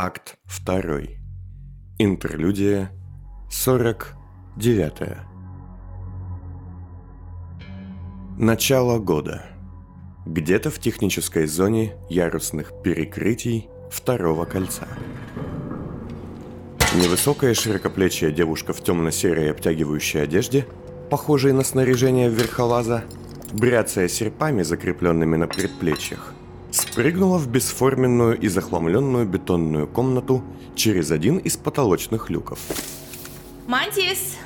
Акт 2. Интерлюдия 49. Начало года. Где-то в технической зоне ярусных перекрытий второго кольца. Невысокая широкоплечья девушка в темно-серой обтягивающей одежде, похожей на снаряжение верхолаза, бряцая серпами, закрепленными на предплечьях, спрыгнула в бесформенную и захламленную бетонную комнату через один из потолочных люков. Мантис,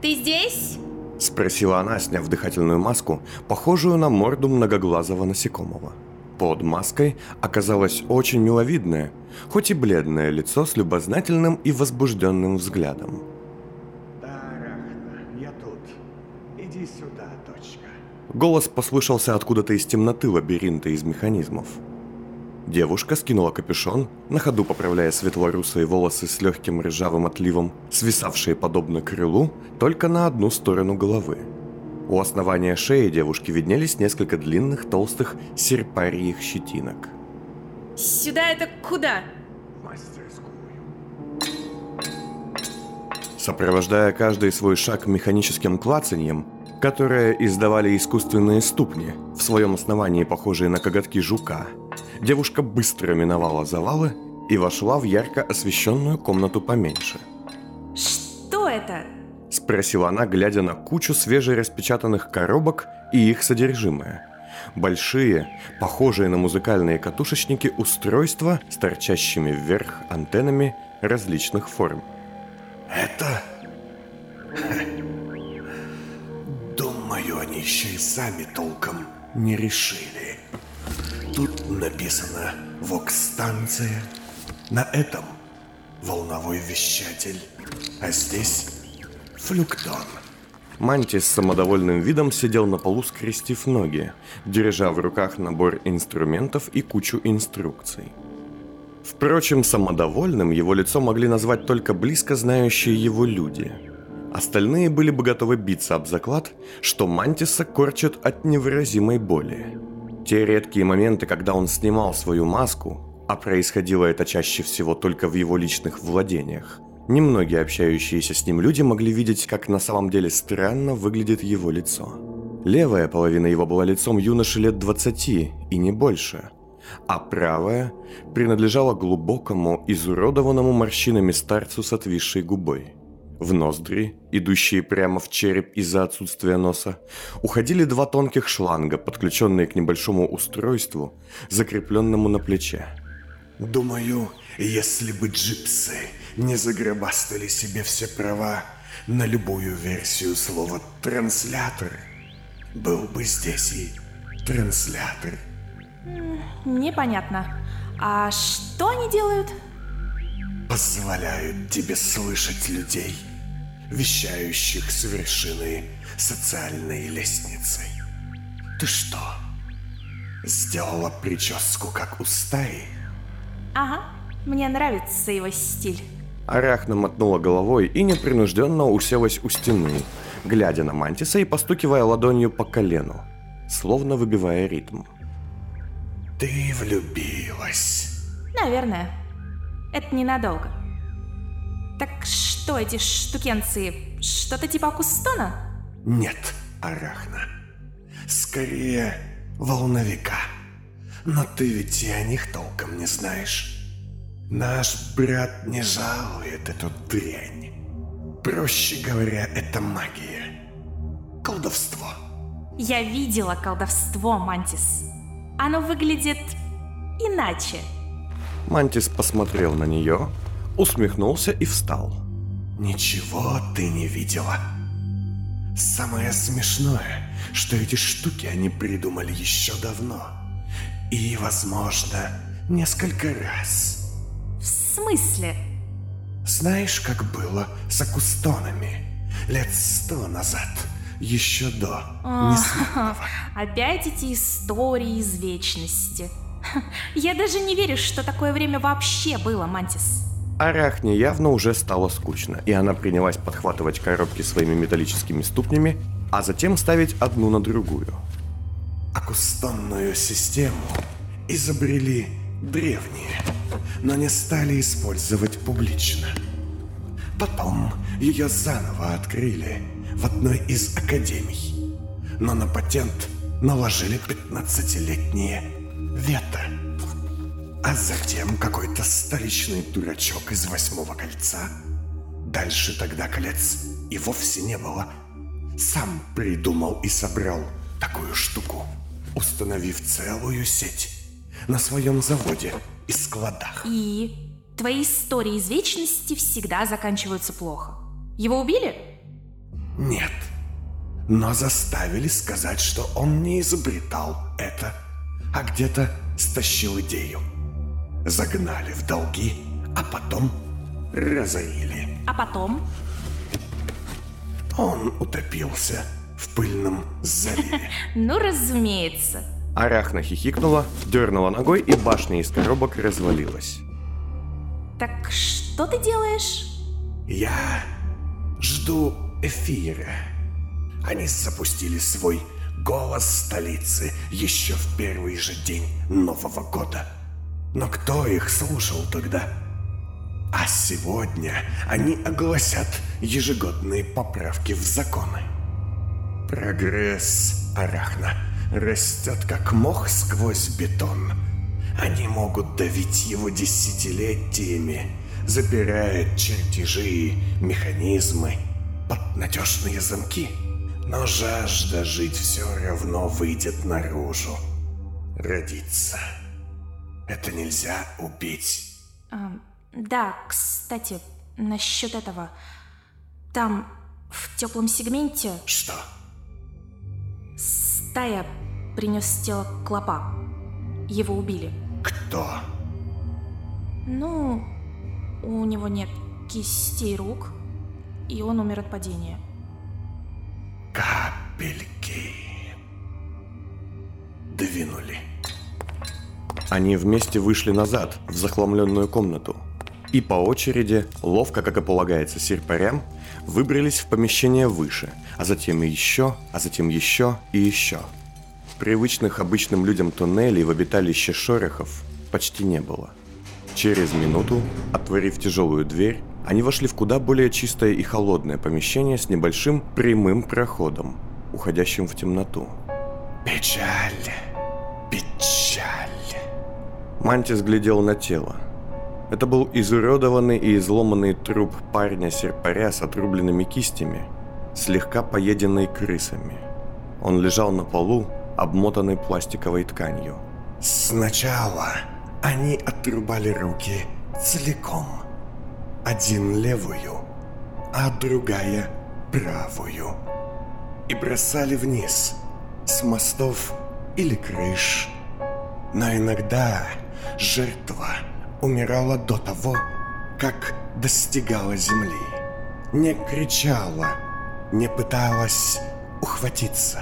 ты здесь? Спросила она, сняв дыхательную маску, похожую на морду многоглазого насекомого. Под маской оказалось очень миловидное, хоть и бледное лицо с любознательным и возбужденным взглядом. Да, Рахна, я тут. Иди сюда, дочка. Голос послышался откуда-то из темноты лабиринта из механизмов. Девушка скинула капюшон, на ходу поправляя светлорусые волосы с легким ржавым отливом, свисавшие подобно крылу только на одну сторону головы. У основания шеи девушки виднелись несколько длинных толстых серпарьих щетинок. Сюда это куда? Сопровождая каждый свой шаг механическим клацаньем, которое издавали искусственные ступни, в своем основании похожие на коготки жука, девушка быстро миновала завалы и вошла в ярко освещенную комнату поменьше. Что это? Спросила она, глядя на кучу свежераспечатанных коробок и их содержимое. Большие, похожие на музыкальные катушечники устройства с торчащими вверх антеннами различных форм. Это... Еще и сами толком не решили. Тут написано «Вокс-станция», на этом «Волновой вещатель», а здесь «Флюктон». Мантис с самодовольным видом сидел на полу, скрестив ноги, держа в руках набор инструментов и кучу инструкций. Впрочем, самодовольным его лицо могли назвать только близко знающие его люди. Остальные были бы готовы биться об заклад, что Мантиса корчат от невыразимой боли. Те редкие моменты, когда он снимал свою маску, а происходило это чаще всего только в его личных владениях, Немногие общающиеся с ним люди могли видеть, как на самом деле странно выглядит его лицо. Левая половина его была лицом юноши лет 20 и не больше, а правая принадлежала глубокому, изуродованному морщинами старцу с отвисшей губой. В ноздри, идущие прямо в череп из-за отсутствия носа, уходили два тонких шланга, подключенные к небольшому устройству, закрепленному на плече. Думаю, если бы джипсы не загробастали себе все права на любую версию слова «транслятор», был бы здесь и транслятор. Непонятно. А что они делают? Позволяют тебе слышать людей, вещающих с вершины социальной лестницы. Ты что, сделала прическу, как у стаи? Ага, мне нравится его стиль. Арахна мотнула головой и непринужденно уселась у стены, глядя на Мантиса и постукивая ладонью по колену, словно выбивая ритм. Ты влюбилась. Наверное. Это ненадолго. Так что эти штукенции? Что-то типа Кустона? Нет, Арахна. Скорее, волновика. Но ты ведь и о них толком не знаешь. Наш брат не жалует эту дрянь. Проще говоря, это магия. Колдовство. Я видела колдовство, Мантис. Оно выглядит иначе. Мантис посмотрел на нее, усмехнулся и встал. Ничего ты не видела. Самое смешное, что эти штуки они придумали еще давно. И, возможно, несколько раз. В смысле? Знаешь, как было с акустонами? Лет сто назад, еще до. Опять эти истории из вечности. Я даже не верю, что такое время вообще было, Мантис. Арахне явно уже стало скучно, и она принялась подхватывать коробки своими металлическими ступнями, а затем ставить одну на другую. Акустонную систему изобрели древние, но не стали использовать публично. Потом ее заново открыли в одной из академий, но на патент наложили 15-летнее вето. А затем какой-то столичный дурачок из восьмого кольца, дальше тогда колец и вовсе не было, сам придумал и собрал такую штуку, установив целую сеть на своем заводе и складах. И твои истории из вечности всегда заканчиваются плохо. Его убили? Нет. Но заставили сказать, что он не изобретал это, а где-то стащил идею. Загнали в долги, а потом разорили. А потом? Он утопился в пыльном заливе. Ну, разумеется. Арахна хихикнула, дернула ногой, и башня из коробок развалилась. Так что ты делаешь? Я жду эфира. Они запустили свой голос столицы еще в первый же день Нового года. Но кто их слушал тогда? А сегодня они огласят ежегодные поправки в законы. Прогресс Арахна растет как мох сквозь бетон. Они могут давить его десятилетиями, запирая чертежи, механизмы под надежные замки. Но жажда жить все равно выйдет наружу. Родиться. Это нельзя убить. А, да, кстати, насчет этого. Там, в теплом сегменте... Что? Стая принес тело Клопа. Его убили. Кто? Ну, у него нет кистей рук, и он умер от падения. Капельки. Двинули. Они вместе вышли назад, в захламленную комнату. И по очереди, ловко, как и полагается серпарям, выбрались в помещение выше, а затем еще, а затем еще и еще. Привычных обычным людям туннелей в обиталище шорохов почти не было. Через минуту, отворив тяжелую дверь, они вошли в куда более чистое и холодное помещение с небольшим прямым проходом, уходящим в темноту. Печаль. Печаль. Мантис глядел на тело. Это был изуродованный и изломанный труп парня-серпаря с отрубленными кистями, слегка поеденный крысами. Он лежал на полу, обмотанный пластиковой тканью. Сначала они отрубали руки целиком. Один левую, а другая правую. И бросали вниз, с мостов или крыш. Но иногда жертва умирала до того, как достигала земли. Не кричала, не пыталась ухватиться,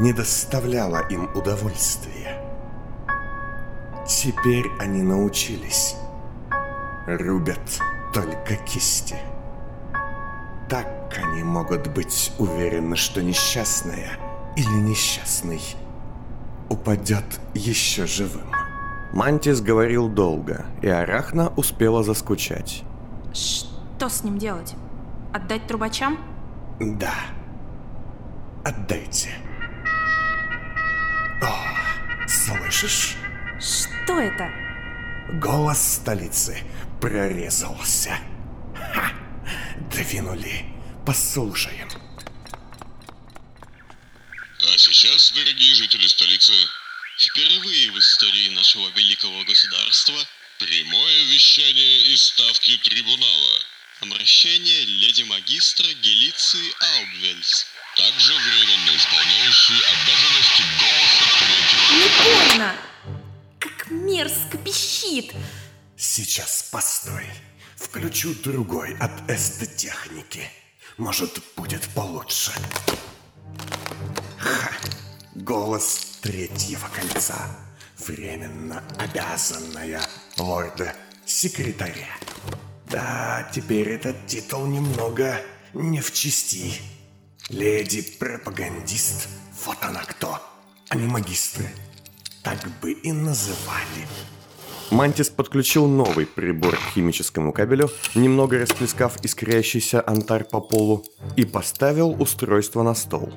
не доставляла им удовольствия. Теперь они научились. Рубят только кисти. Так они могут быть уверены, что несчастная или несчастный упадет еще живым. Мантис говорил долго, и Арахна успела заскучать. Что с ним делать? Отдать трубачам? Да. Отдайте. О, слышишь? Что это? Голос столицы прорезался. Ха! Двинули. Послушаем. А сейчас, дорогие жители столицы, впервые в истории нашего великого государства прямое вещание из ставки трибунала. Обращение леди-магистра Гелиции Аубвельс, также временно исполняющий обязанности голоса третьего... Не больно! Как мерзко пищит! Сейчас, постой. Включу другой от эстетехники. Может, будет получше. Ха! Голос третьего кольца. Временно обязанная лорда секретаря. Да, теперь этот титул немного не в чести. Леди-пропагандист, вот она кто. Они магистры. Так бы и называли. Мантис подключил новый прибор к химическому кабелю, немного расплескав искрящийся антарь по полу, и поставил устройство на стол.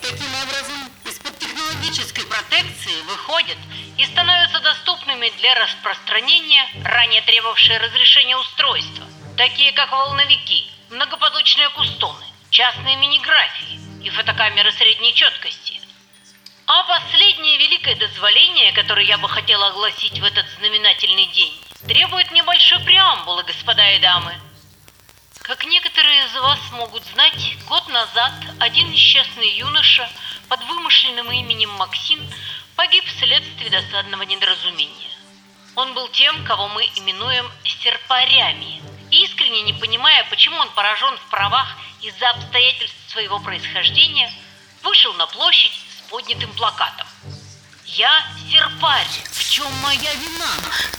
Таким образом, из-под технологической протекции выходят и становятся доступными для распространения ранее требовавшие разрешения устройства, такие как волновики, многопоточные кустоны, частные миниграфии и фотокамеры средней четкости. А последнее великое дозволение, которое я бы хотела огласить в этот знаменательный день, требует небольшой преамбулы, господа и дамы. Как некоторые из вас могут знать, год назад один несчастный юноша под вымышленным именем Максим погиб вследствие досадного недоразумения. Он был тем, кого мы именуем серпарями, искренне не понимая, почему он поражен в правах из-за обстоятельств своего происхождения, вышел на площадь поднятым плакатом. «Я серпарь». В чем моя вина?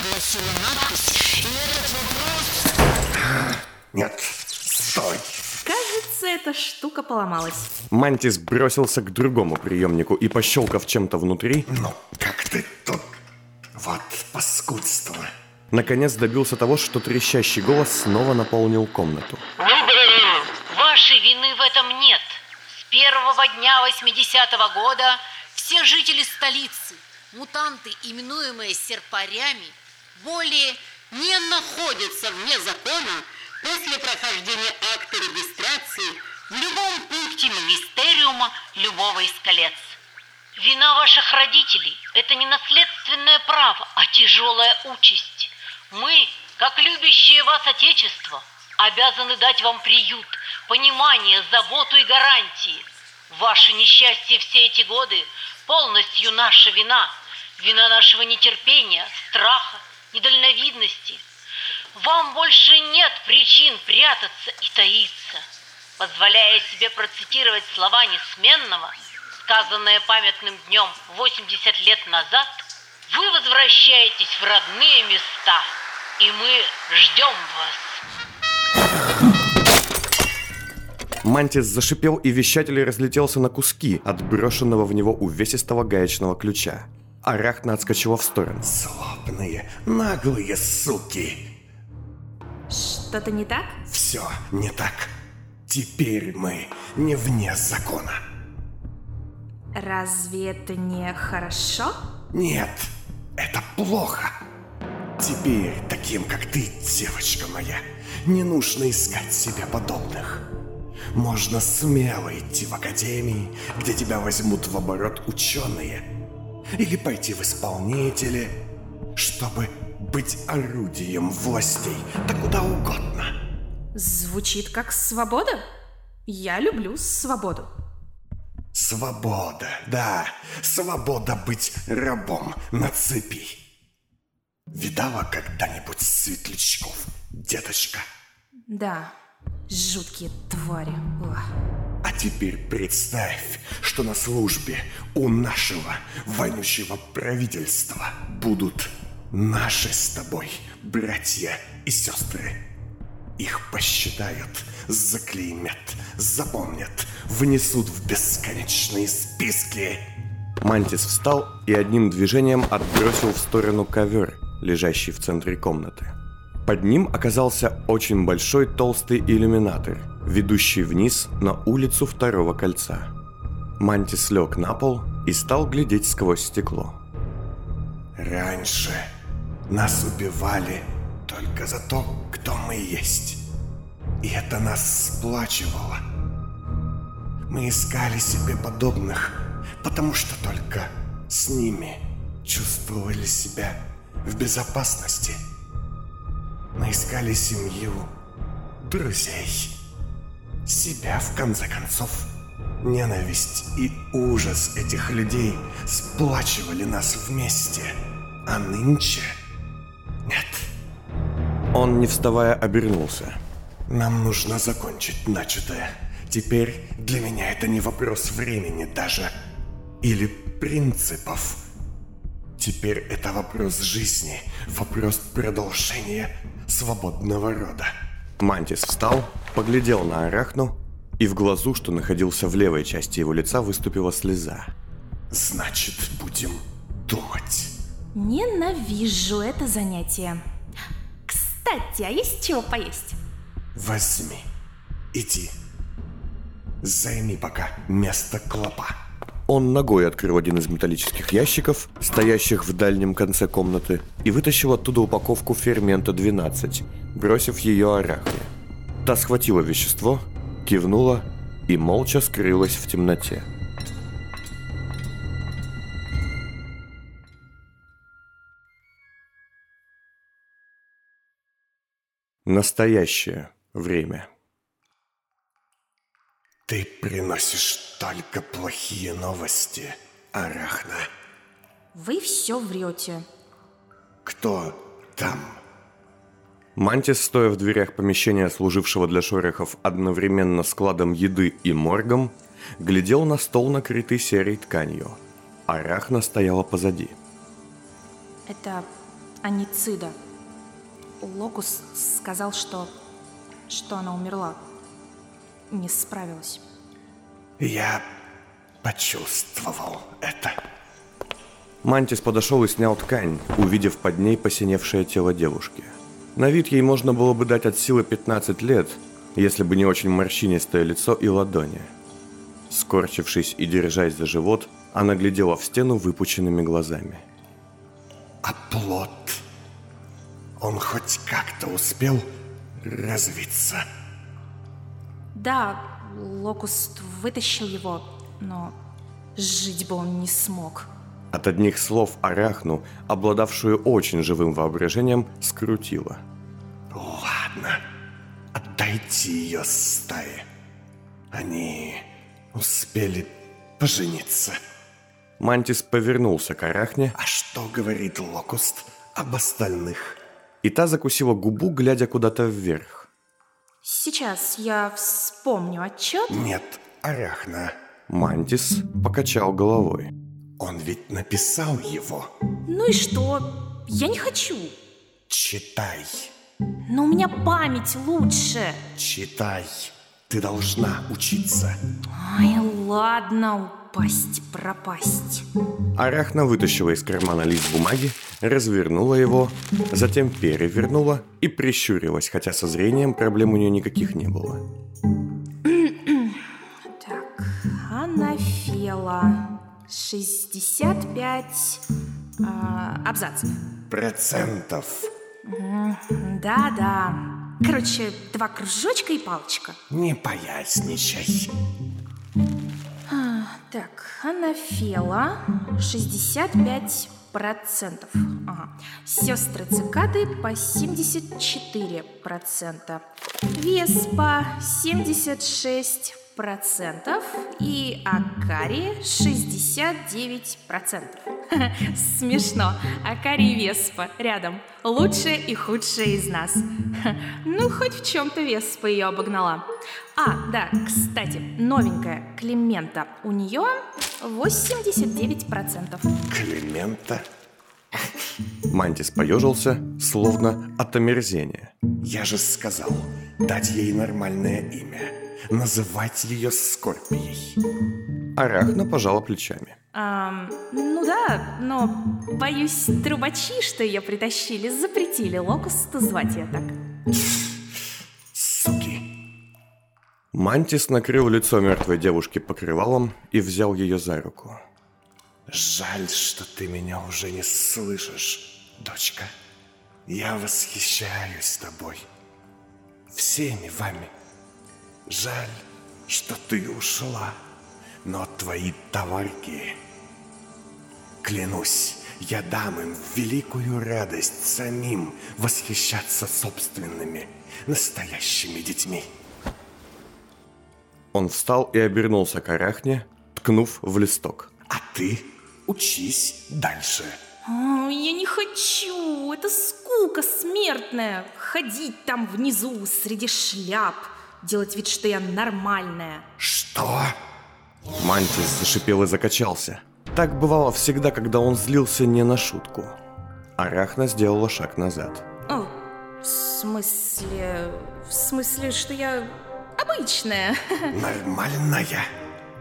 Гласила надпись. И этот вопрос... Нет, стой. Кажется, эта штука поломалась. Мантис бросился к другому приемнику и, пощелкав чем-то внутри, Ну, как ты тут? Вот паскудство. наконец добился того, что трещащий голос снова наполнил комнату. Вашей вины в этом нет. С первого дня 80-го года Все жители столицы, мутанты, именуемые серпарями, более не находятся вне закона после прохождения акта регистрации в любом пункте магистериума любого из колец. Вина ваших родителей – это не наследственное право, а тяжелая участь. Мы, как любящее вас Отечество, обязаны дать вам приют, понимание, заботу и гарантии. Ваше несчастье все эти годы – полностью наша вина, вина нашего нетерпения, страха, недальновидности. Вам больше нет причин прятаться и таиться. Позволяя себе процитировать слова Несменного, сказанные памятным днем 80 лет назад, вы возвращаетесь в родные места, и мы ждем вас. Мантис зашипел, и вещатель разлетелся на куски от брошенного в него увесистого гаечного ключа. Арахна отскочила в сторону. Злобные, наглые суки. Что-то не так? Все не так. Теперь мы не вне закона. Разве это не хорошо? Нет, это плохо. Теперь таким, как ты, девочка моя, не нужно искать себе подобных. Можно смело идти в академии, где тебя возьмут в оборот ученые. Или пойти в исполнители, чтобы быть орудием властей, да куда угодно. Звучит как свобода. Я люблю свободу. Свобода, да, свобода быть рабом на цепи. Видала когда-нибудь светлячков, деточка? Да, жуткие твари. Ух. А теперь представь, что на службе у нашего вонючего правительства будут наши с тобой братья и сестры. Их посчитают, заклеймят, запомнят, внесут в бесконечные списки. Мантис встал и одним движением отбросил в сторону ковер, лежащий в центре комнаты. Под ним оказался очень большой толстый иллюминатор, ведущий вниз на улицу второго кольца. Мантис лег на пол и стал глядеть сквозь стекло. Раньше нас убивали только за то, кто мы есть. И это нас сплачивало. Мы искали себе подобных, потому что только с ними чувствовали себя в безопасности. Мы искали семью, друзей, себя в конце концов. Ненависть и ужас этих людей сплачивали нас вместе. А нынче... Нет, Он, не вставая, обернулся. нам нужно закончить начатое. Теперь для меня это не вопрос времени даже. Или принципов. Теперь это вопрос жизни, вопрос продолжения свободного рода. Мантис встал, поглядел на Арахну, и в глазу, что находился в левой части его лица, выступила слеза. Значит, будем думать. Ненавижу это занятие. Кстати, а есть чего поесть? Возьми. Иди. Займи пока место клопа. Он ногой открыл один из металлических ящиков, стоящих в дальнем конце комнаты, и вытащил оттуда упаковку фермента 12, бросив ее арахне. Та схватила вещество, кивнула и молча скрылась в темноте. Настоящее время. Ты приносишь только плохие новости, Арахна. Вы все врете. Кто там? Мантис, стоя в дверях помещения, служившего для шорохов одновременно складом еды и моргом, глядел на стол, накрытый серой тканью. Арахна стояла позади. Это аницида. Локус сказал, что... что она умерла. Не справилась. Я почувствовал это. Мантис подошел и снял ткань, увидев под ней посиневшее тело девушки. На вид ей можно было бы дать от силы 15 лет, если бы не очень морщинистое лицо и ладони. Скорчившись и держась за живот, она глядела в стену выпученными глазами. А плод? Он хоть как-то успел развиться? Да, Локуст вытащил его, но жить бы он не смог. От одних слов Арахну, обладавшую очень живым воображением, скрутило. Ладно, отдайте ее с стаи. Они успели пожениться. Мантис повернулся к Арахне, А что говорит Локуст об остальных? и та закусила губу, глядя куда-то вверх. Сейчас я вспомню отчет. Нет, Арахна. Мантис покачал головой. Он ведь написал его. Ну и что? Я не хочу. Читай, Но у меня память лучше. читай. Ты должна учиться. Ай, ладно, упасть, пропасть. Арахна вытащила из кармана лист бумаги, развернула его, затем перевернула и прищурилась, хотя со зрением проблем у нее никаких не было. Так, анафела. 65 а, абзацев. Процентов. Да-да. Короче, два кружочка и палочка. Не поясничай. Так, анафела 65 процентов. Ага. Сестры цикады по 74 процента. Веспа 76 процентов. И Акари 69 процентов. Смешно. Акари Веспа рядом. Лучшая и худшая из нас. Ну, хоть в чем-то Веспа ее обогнала. А, да, кстати, новенькая Климента. У нее 89 процентов. Климента? Мантис поежился, словно от омерзения. Я же сказал, дать ей нормальное имя. Называть ее Скорпией. Арахна пожала плечами. Ам, ну да, но боюсь, трубачи, что ее притащили, запретили Локусту звать ее так. Суки. Мантис накрыл лицо мертвой девушки покрывалом и взял ее за руку. Жаль, что ты меня уже не слышишь, дочка. Я восхищаюсь тобой. Всеми вами. Жаль, что ты ушла. Но твои товарки... Клянусь, я дам им великую радость самим восхищаться собственными настоящими детьми. Он встал и обернулся к Арахне, ткнув в листок. А ты учись дальше. О, я не хочу, это скука смертная. Ходить там внизу среди шляп, делать вид, что я нормальная. Что? Мантис зашипел и закачался. Так бывало всегда, когда он злился не на шутку. Арахна сделала шаг назад. О, в смысле... В смысле, что я обычная. Нормальная?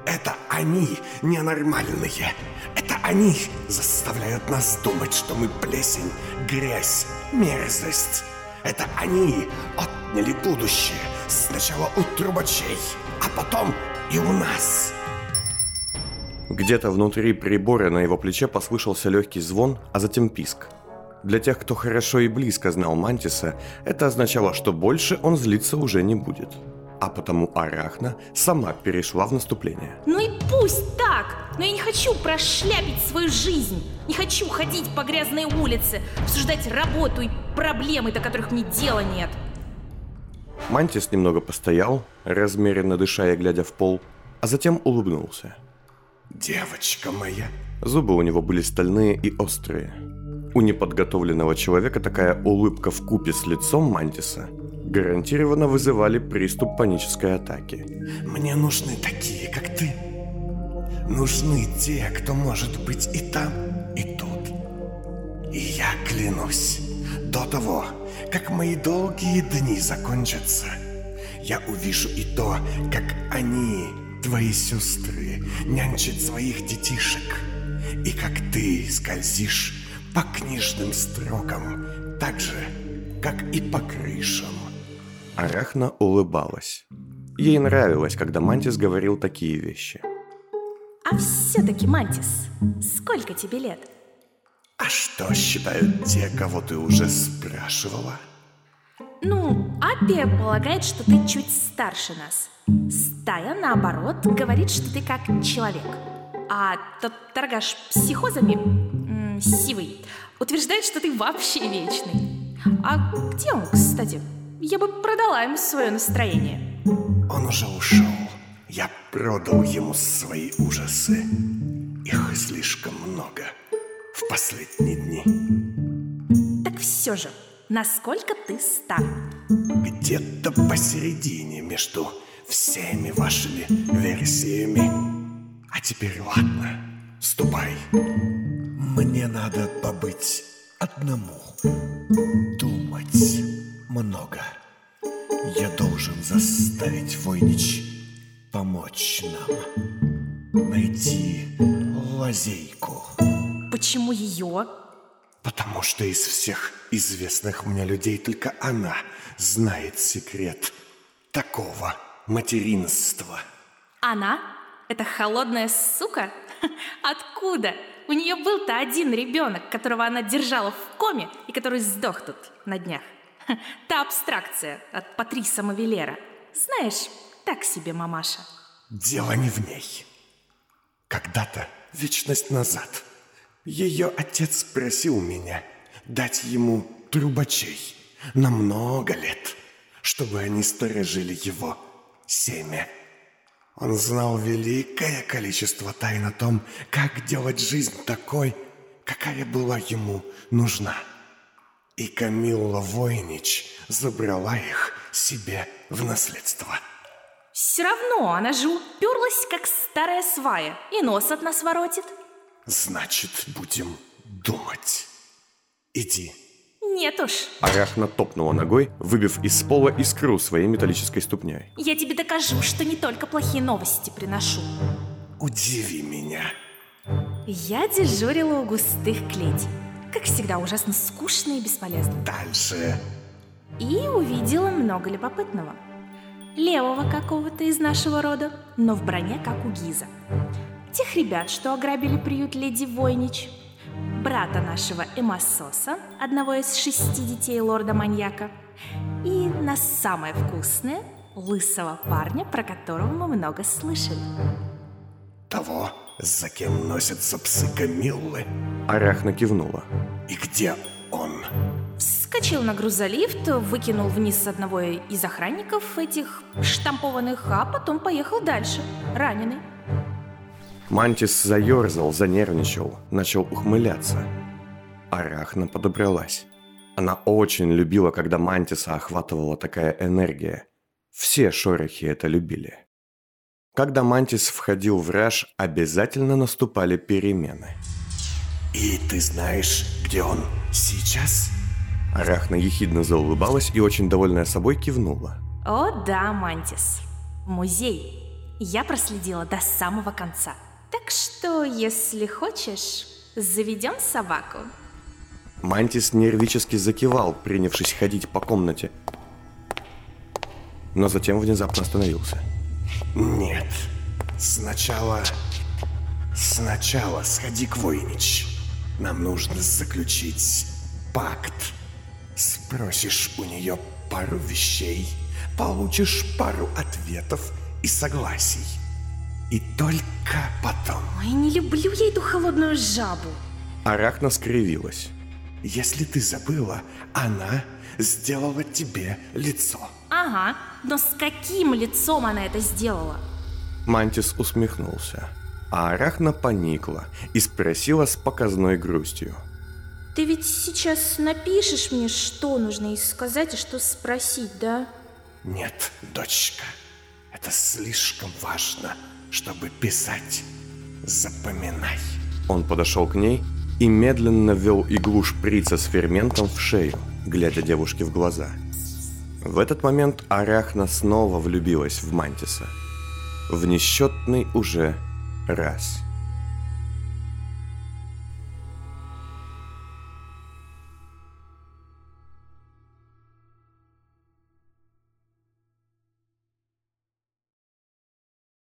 Это они ненормальные. Это они заставляют нас думать, что мы плесень, грязь, мерзость. Это они отняли будущее сначала у трубачей, а потом и у нас. Где-то внутри прибора на его плече послышался легкий звон, а затем писк. Для тех, кто хорошо и близко знал Мантиса, это означало, что больше он злиться уже не будет. А потому Арахна сама перешла в наступление. Ну и пусть так, но я не хочу прошляпить свою жизнь. Не хочу ходить по грязной улице, обсуждать работу и проблемы, до которых мне дела нет. Мантис немного постоял, размеренно дыша и глядя в пол, а затем улыбнулся. Девочка моя. Зубы у него были стальные и острые. У неподготовленного человека такая улыбка в купе с лицом Мантиса гарантированно вызывали приступ панической атаки. Мне нужны такие, как ты. Нужны те, кто может быть и там, и тут. И я клянусь, до того, как мои долгие дни закончатся, я увижу и то, как они, твои сестры, нянчат своих детишек, и как ты скользишь по книжным строкам, так же, как и по крышам. Арахна улыбалась. Ей нравилось, когда Мантис говорил такие вещи. А все-таки, Мантис, сколько тебе лет? А что считают те, кого ты уже спрашивала? Ну, Аппи полагает, что ты чуть старше нас. Стая, наоборот, говорит, что ты как человек. А тот торгаш психозами, м, сивый, утверждает, что ты вообще вечный. А где он, кстати? Я бы продала ему свое настроение. Он уже ушел. Я продал ему свои ужасы. Их слишком много в последние дни. Так все же, насколько ты стар? Где-то посередине между всеми вашими версиями. А теперь ладно, ступай. Мне надо побыть одному. Много. Я должен заставить Войнич помочь нам. Найти лазейку. Почему ее? Потому что из всех известных мне людей только она знает секрет такого материнства. Она? Это холодная сука? Откуда? У нее был-то один ребенок, которого она держала в коме и который сдох тут на днях. Та абстракция от Патриса Мавелера. Знаешь, так себе мамаша. Дело не в ней. Когда-то, вечность назад, ее отец просил меня дать ему трубачей на много лет, чтобы они сторожили его семя. Он знал великое количество тайн о том, как делать жизнь такой, какая была ему нужна. И Камилла Войнич забрала их себе в наследство. Все равно, она же уперлась, как старая свая, и нос от нас воротит. Значит, будем думать. Иди. Нет уж, Арахна топнула ногой, выбив из пола искру своей металлической ступней. я тебе докажу, что не только плохие новости приношу. Удиви меня. Я дежурила у густых клетей. Как всегда, ужасно скучно и бесполезно. Дальше. И увидела много любопытного. Левого какого-то из нашего рода, но в броне, как у Гиза. Тех ребят, что ограбили приют леди Войнич. Брата нашего Эмассоса, одного из шести детей лорда-маньяка. И на самое вкусное, лысого парня, про которого мы много слышали. Того, за кем носятся псы Камиллы. Арахна кивнула. И где он? Вскочил на грузолифт, выкинул вниз одного из охранников этих штампованных, а потом поехал дальше, раненый. Мантис заерзал, занервничал, начал ухмыляться. Арахна подобралась. Она очень любила, когда Мантиса охватывала такая энергия. Все шорохи это любили. Когда Мантис входил в раж, обязательно наступали перемены. И ты знаешь, где он сейчас? Арахна ехидно заулыбалась и, очень довольная собой, кивнула. О да, Мантис. Музей. я проследила до самого конца. Так что, если хочешь, заведем собаку. Мантис нервически закивал, принявшись ходить по комнате. Но затем внезапно остановился. Нет. Сначала... Сначала сходи к Войнич. Нам нужно заключить пакт. Спросишь у нее пару вещей, получишь пару ответов и согласий. И только потом. Ой, не люблю я эту холодную жабу. Арахна скривилась. Если ты забыла, она сделала тебе лицо. Ага, но с каким лицом она это сделала? Мантис усмехнулся, а Арахна поникла и спросила с показной грустью. Ты ведь сейчас напишешь мне, что нужно ей сказать и что спросить, да? Нет, дочка, это слишком важно, чтобы писать. Запоминай. Он подошел к ней и медленно ввел иглу шприца с ферментом в шею, глядя девушке в глаза. В этот момент Арахна снова влюбилась в Мантиса. В несчетный уже раз.